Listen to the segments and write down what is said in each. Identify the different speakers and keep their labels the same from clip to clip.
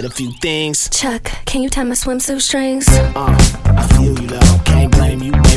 Speaker 1: said a few things.
Speaker 2: Chuck, can you tie my swimsuit strings?
Speaker 1: Uh, I feel you can't blame you.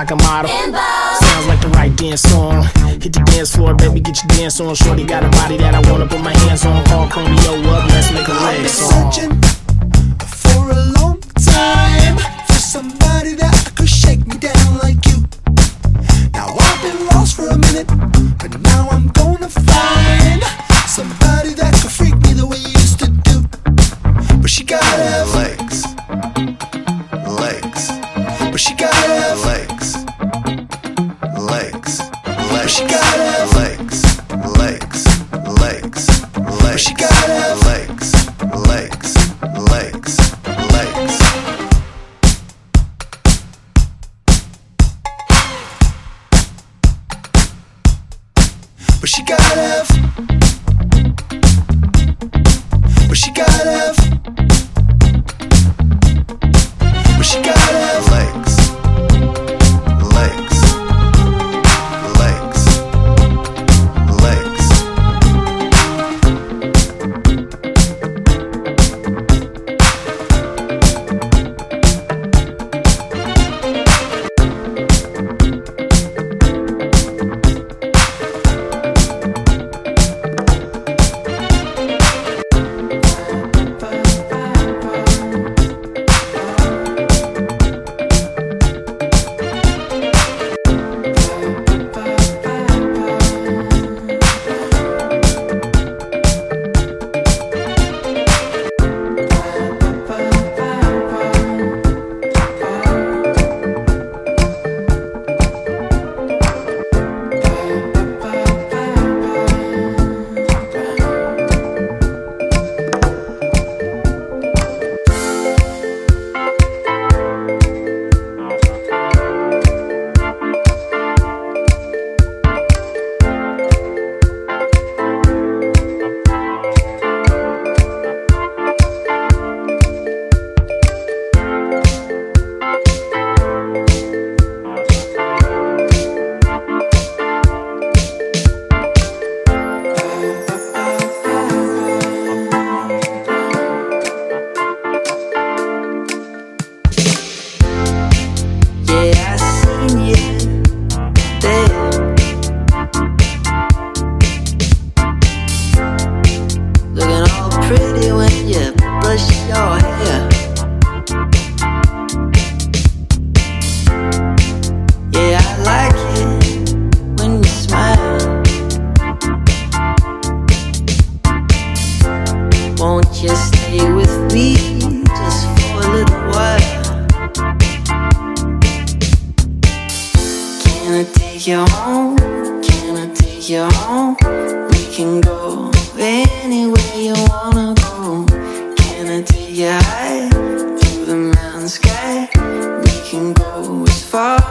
Speaker 3: like a
Speaker 1: model. Sounds like the right dance song. Hit the dance floor, baby, get your dance on. Shorty got a body that I wanna put my hands on. Call Chromeo up, let's make a leg song.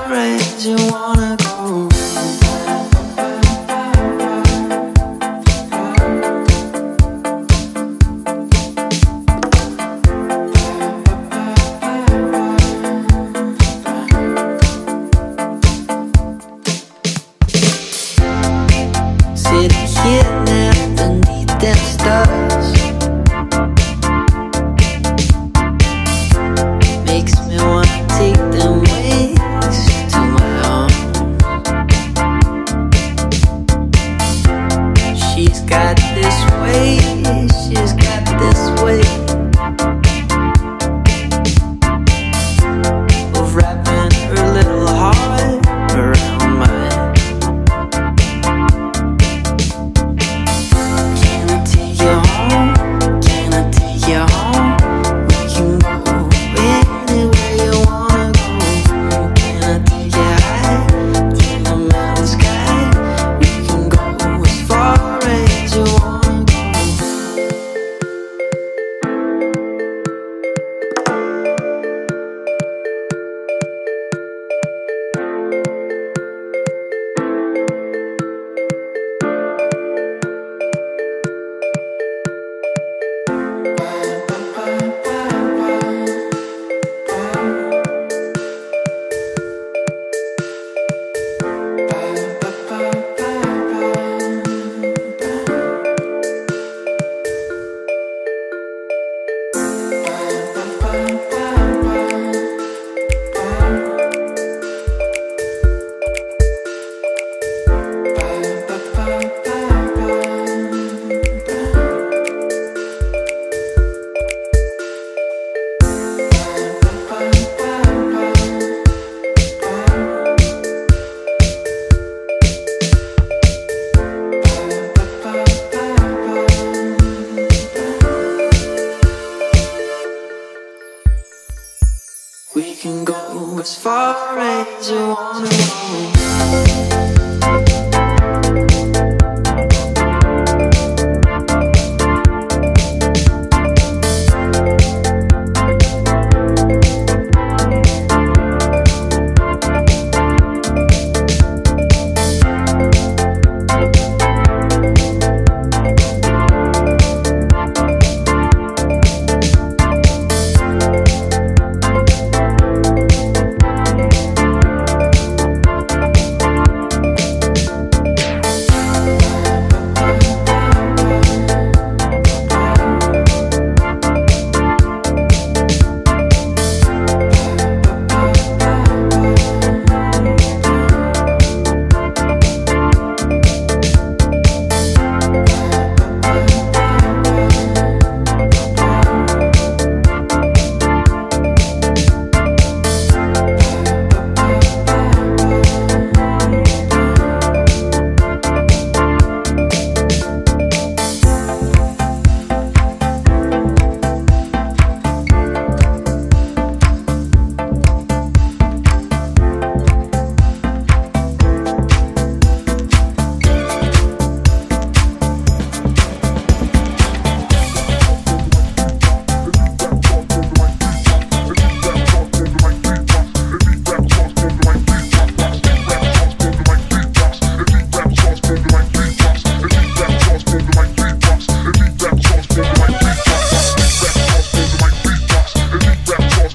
Speaker 3: friends you
Speaker 4: wanna go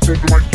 Speaker 4: take
Speaker 5: my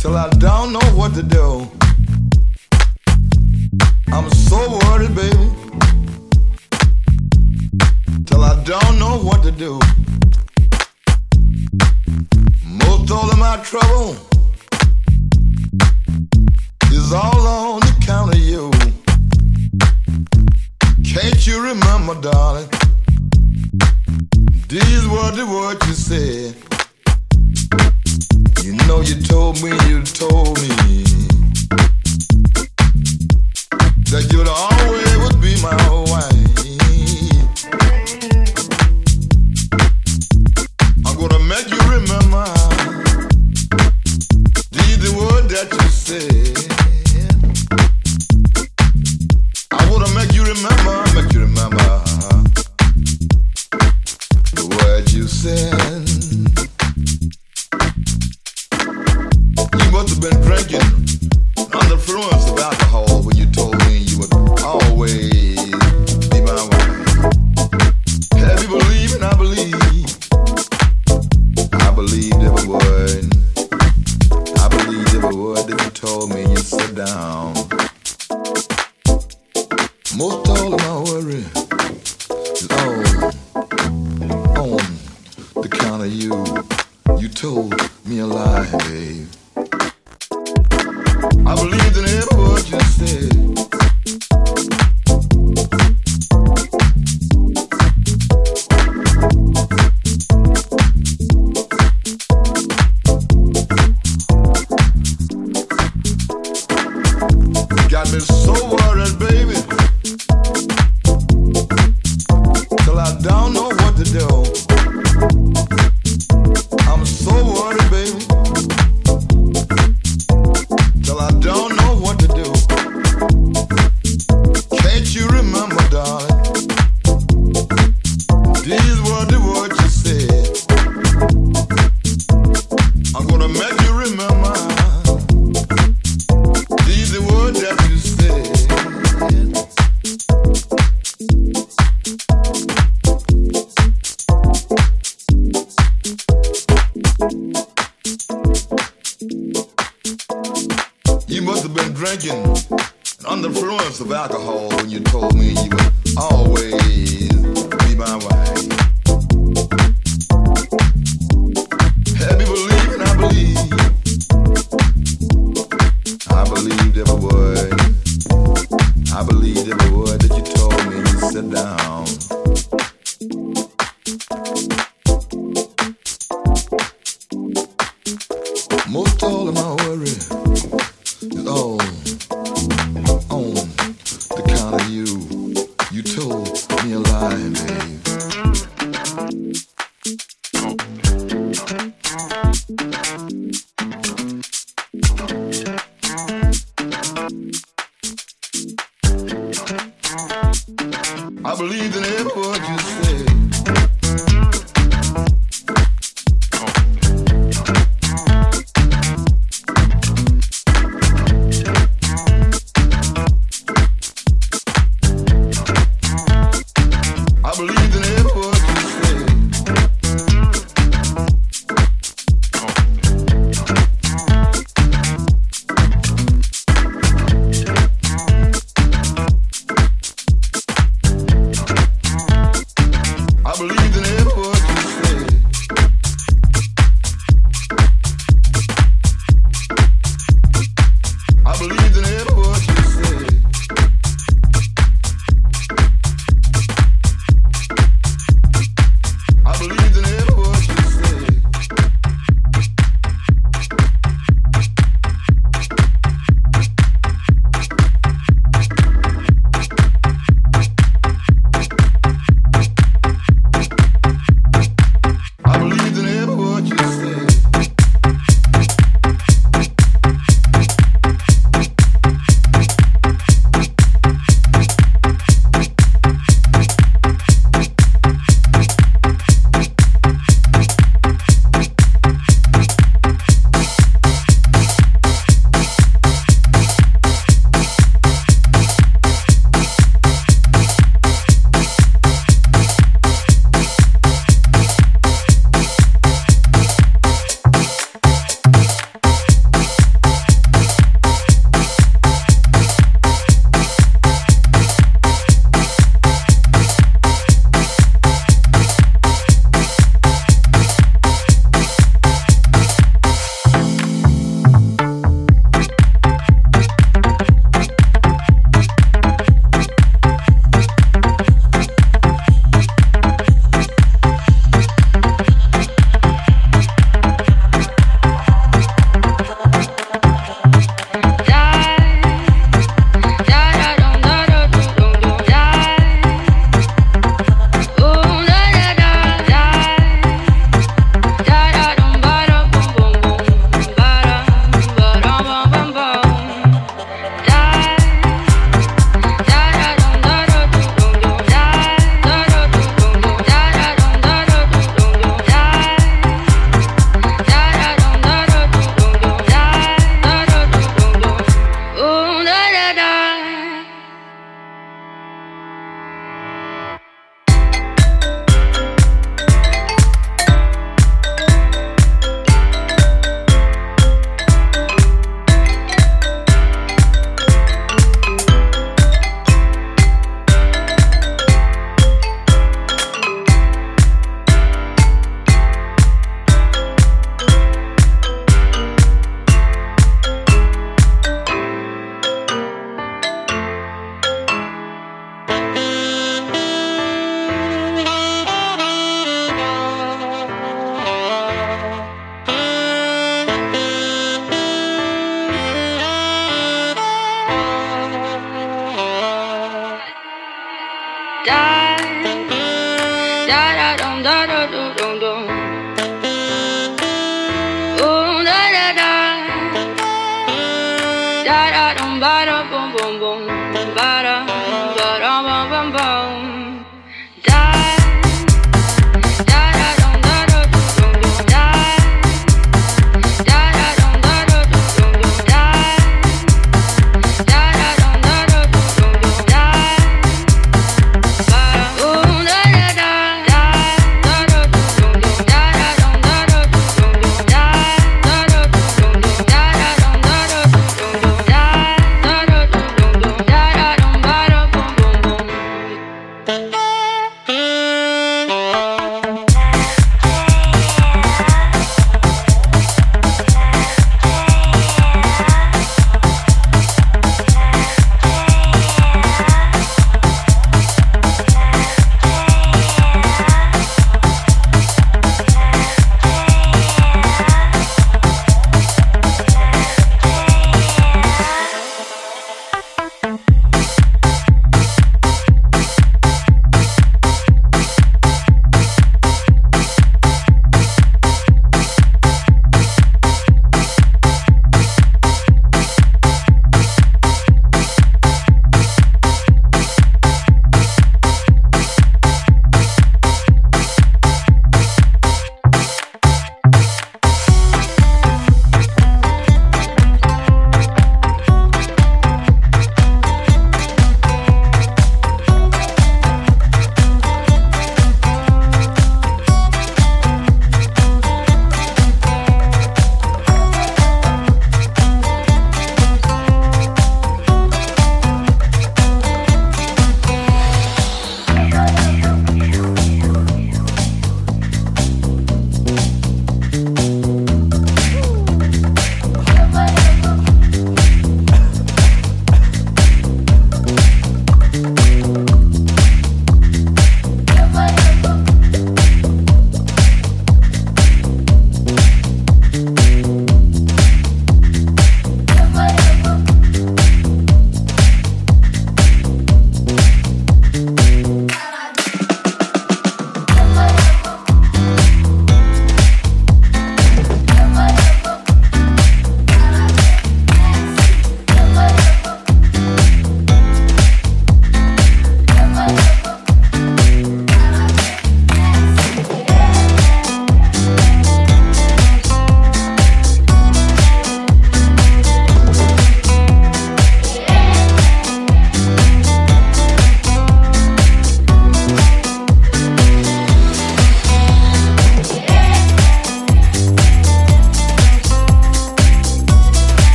Speaker 5: till I don't know what to do. I'm so worried, baby, till I don't know what to do. Most all of my trouble is all on account of you. Can't you remember, darling? These were the words you said you told me, you told me that you're the
Speaker 6: only.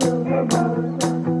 Speaker 6: world.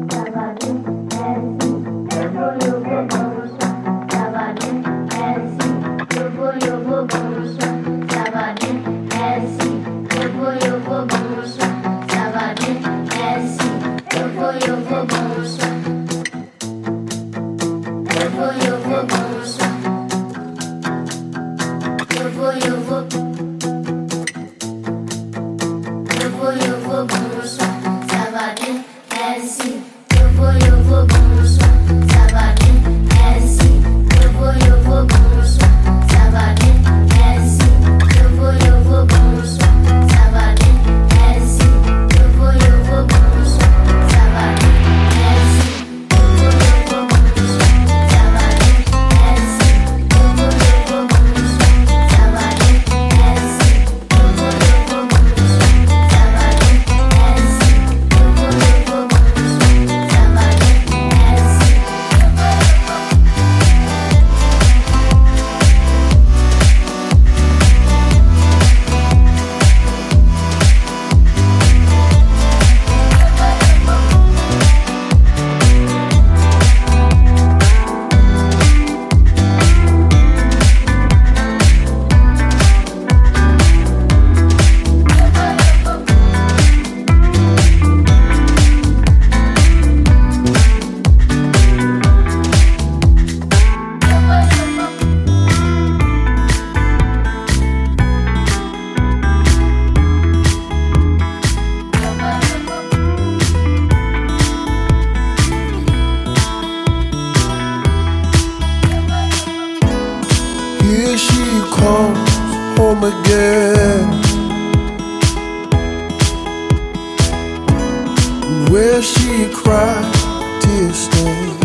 Speaker 6: She cried tears stain.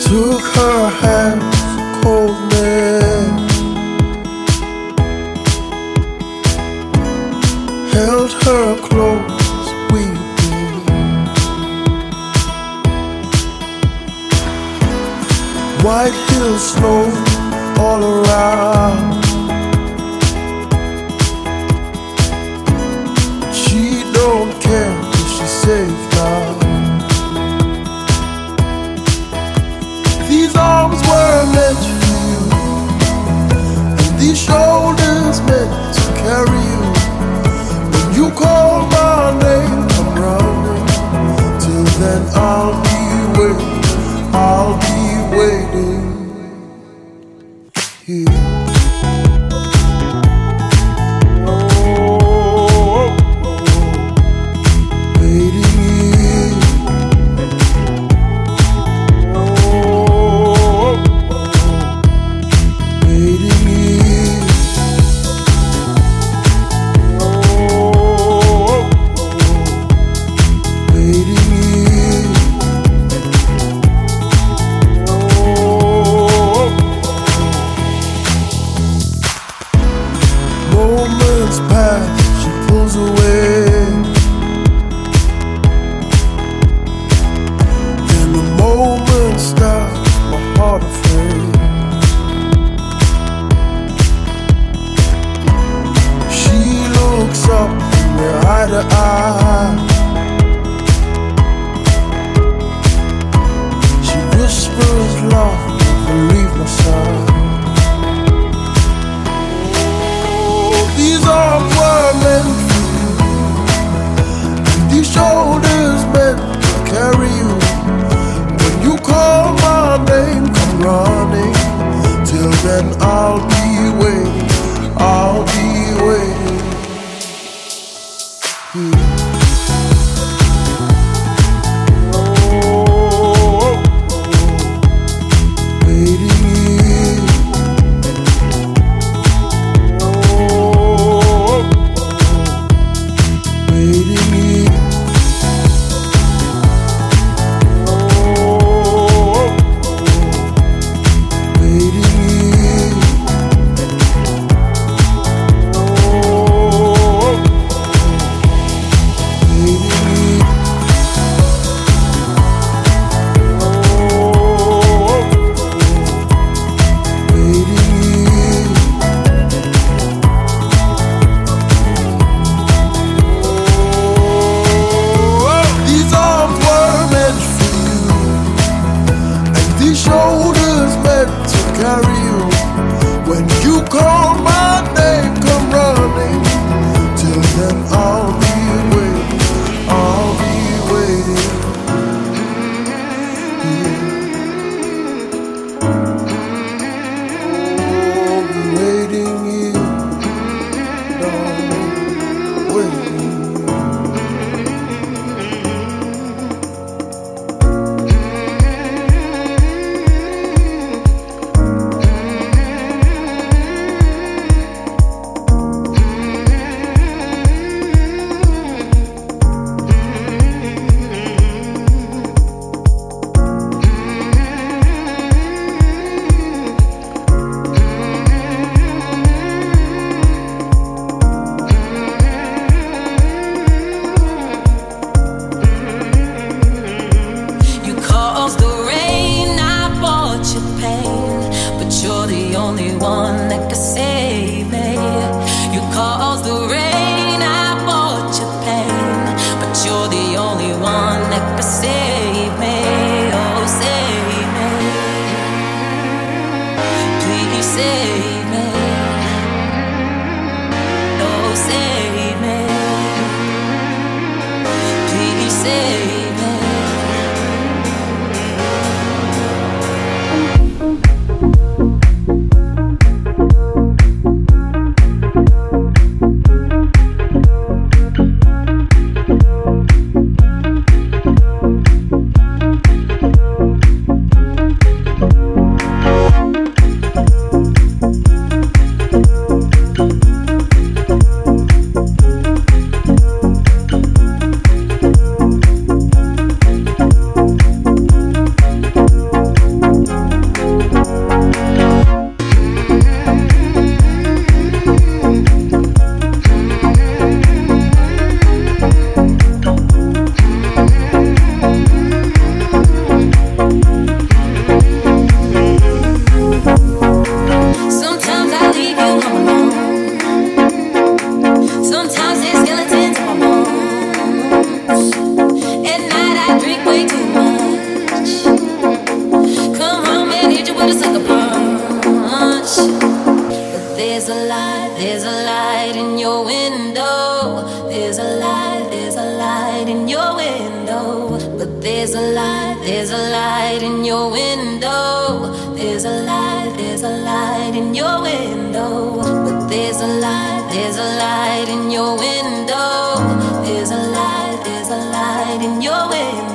Speaker 6: Took her hand the.
Speaker 7: there's a light in your window. There's a light, there's a light in your window. But there's a light, there's a light in your window. There's a light, there's a light in your window.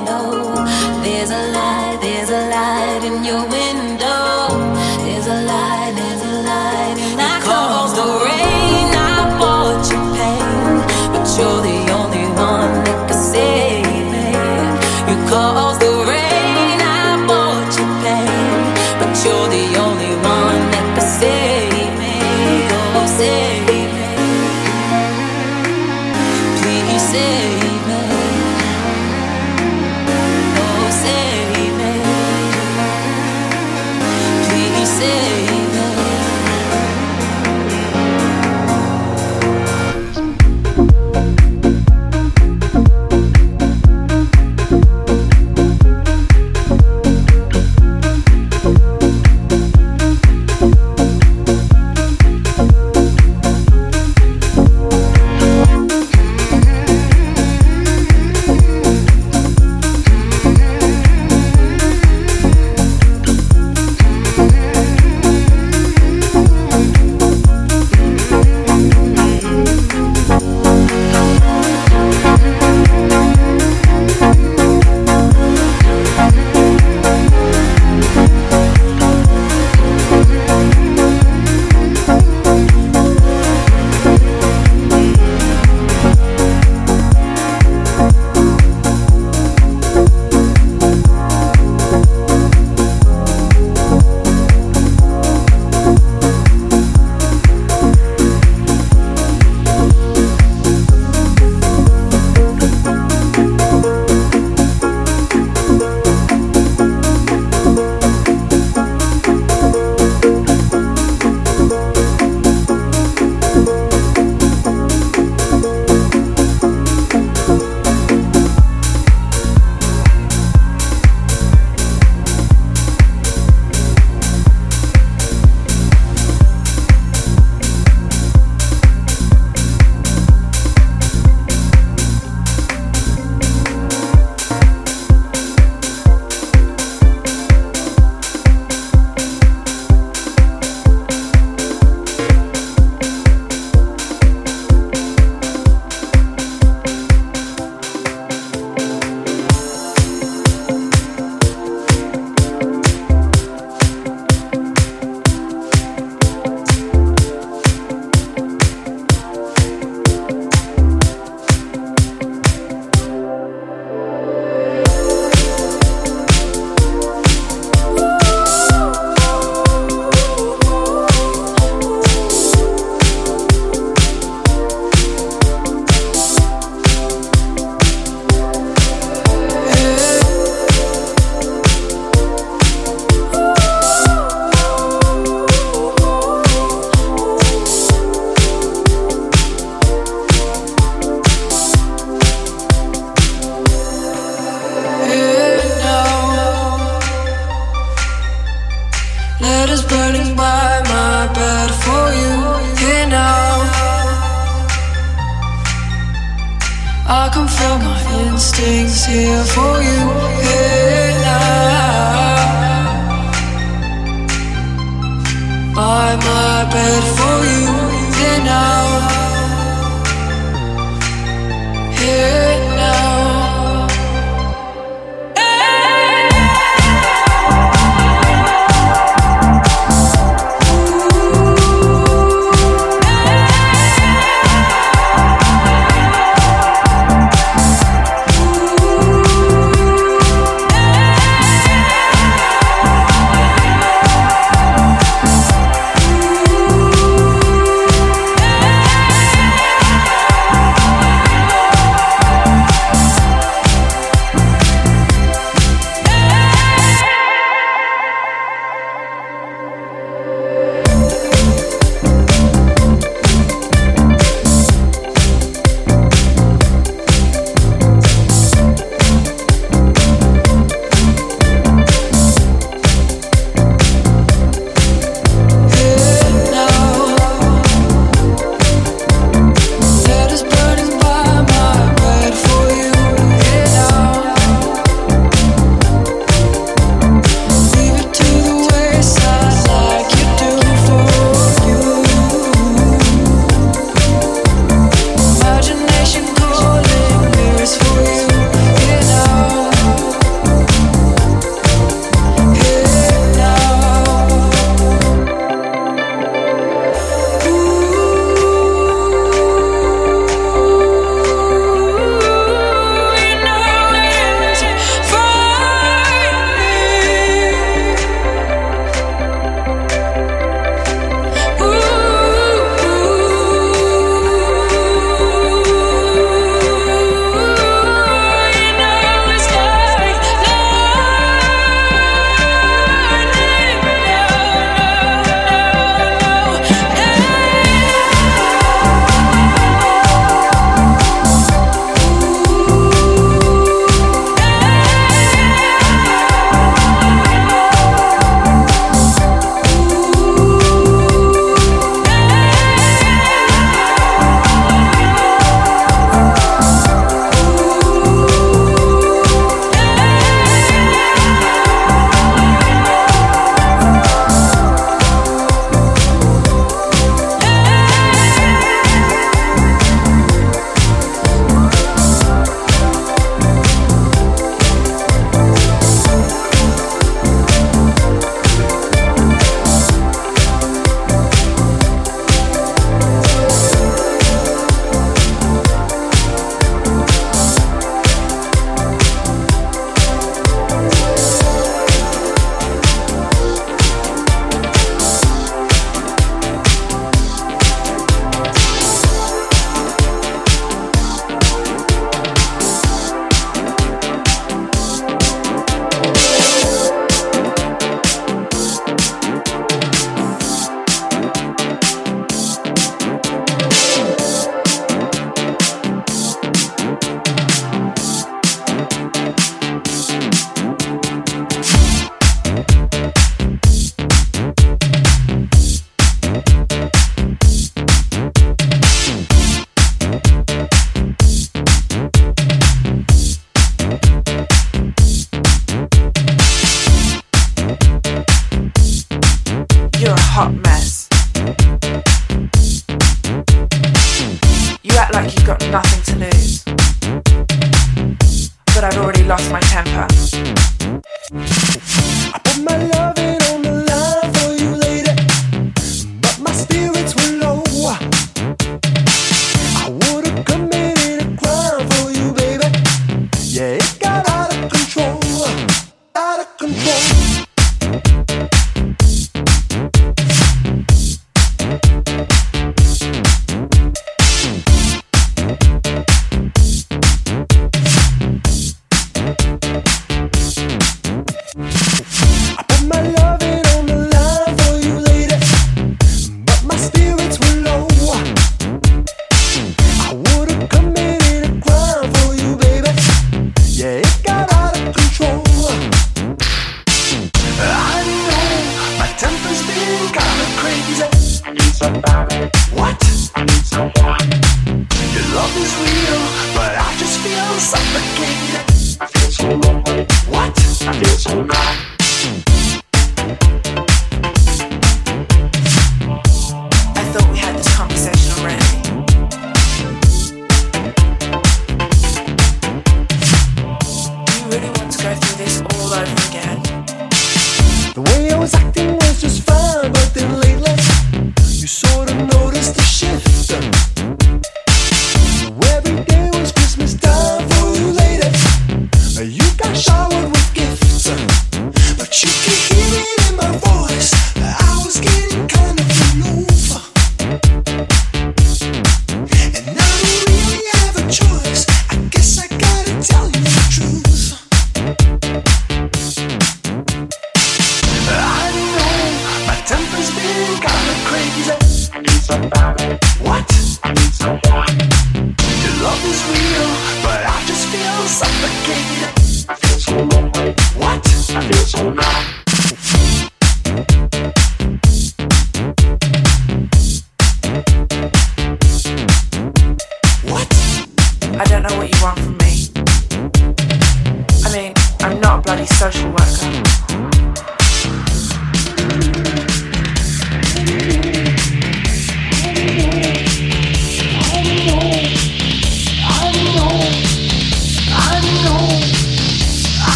Speaker 1: Social worker.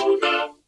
Speaker 8: I feel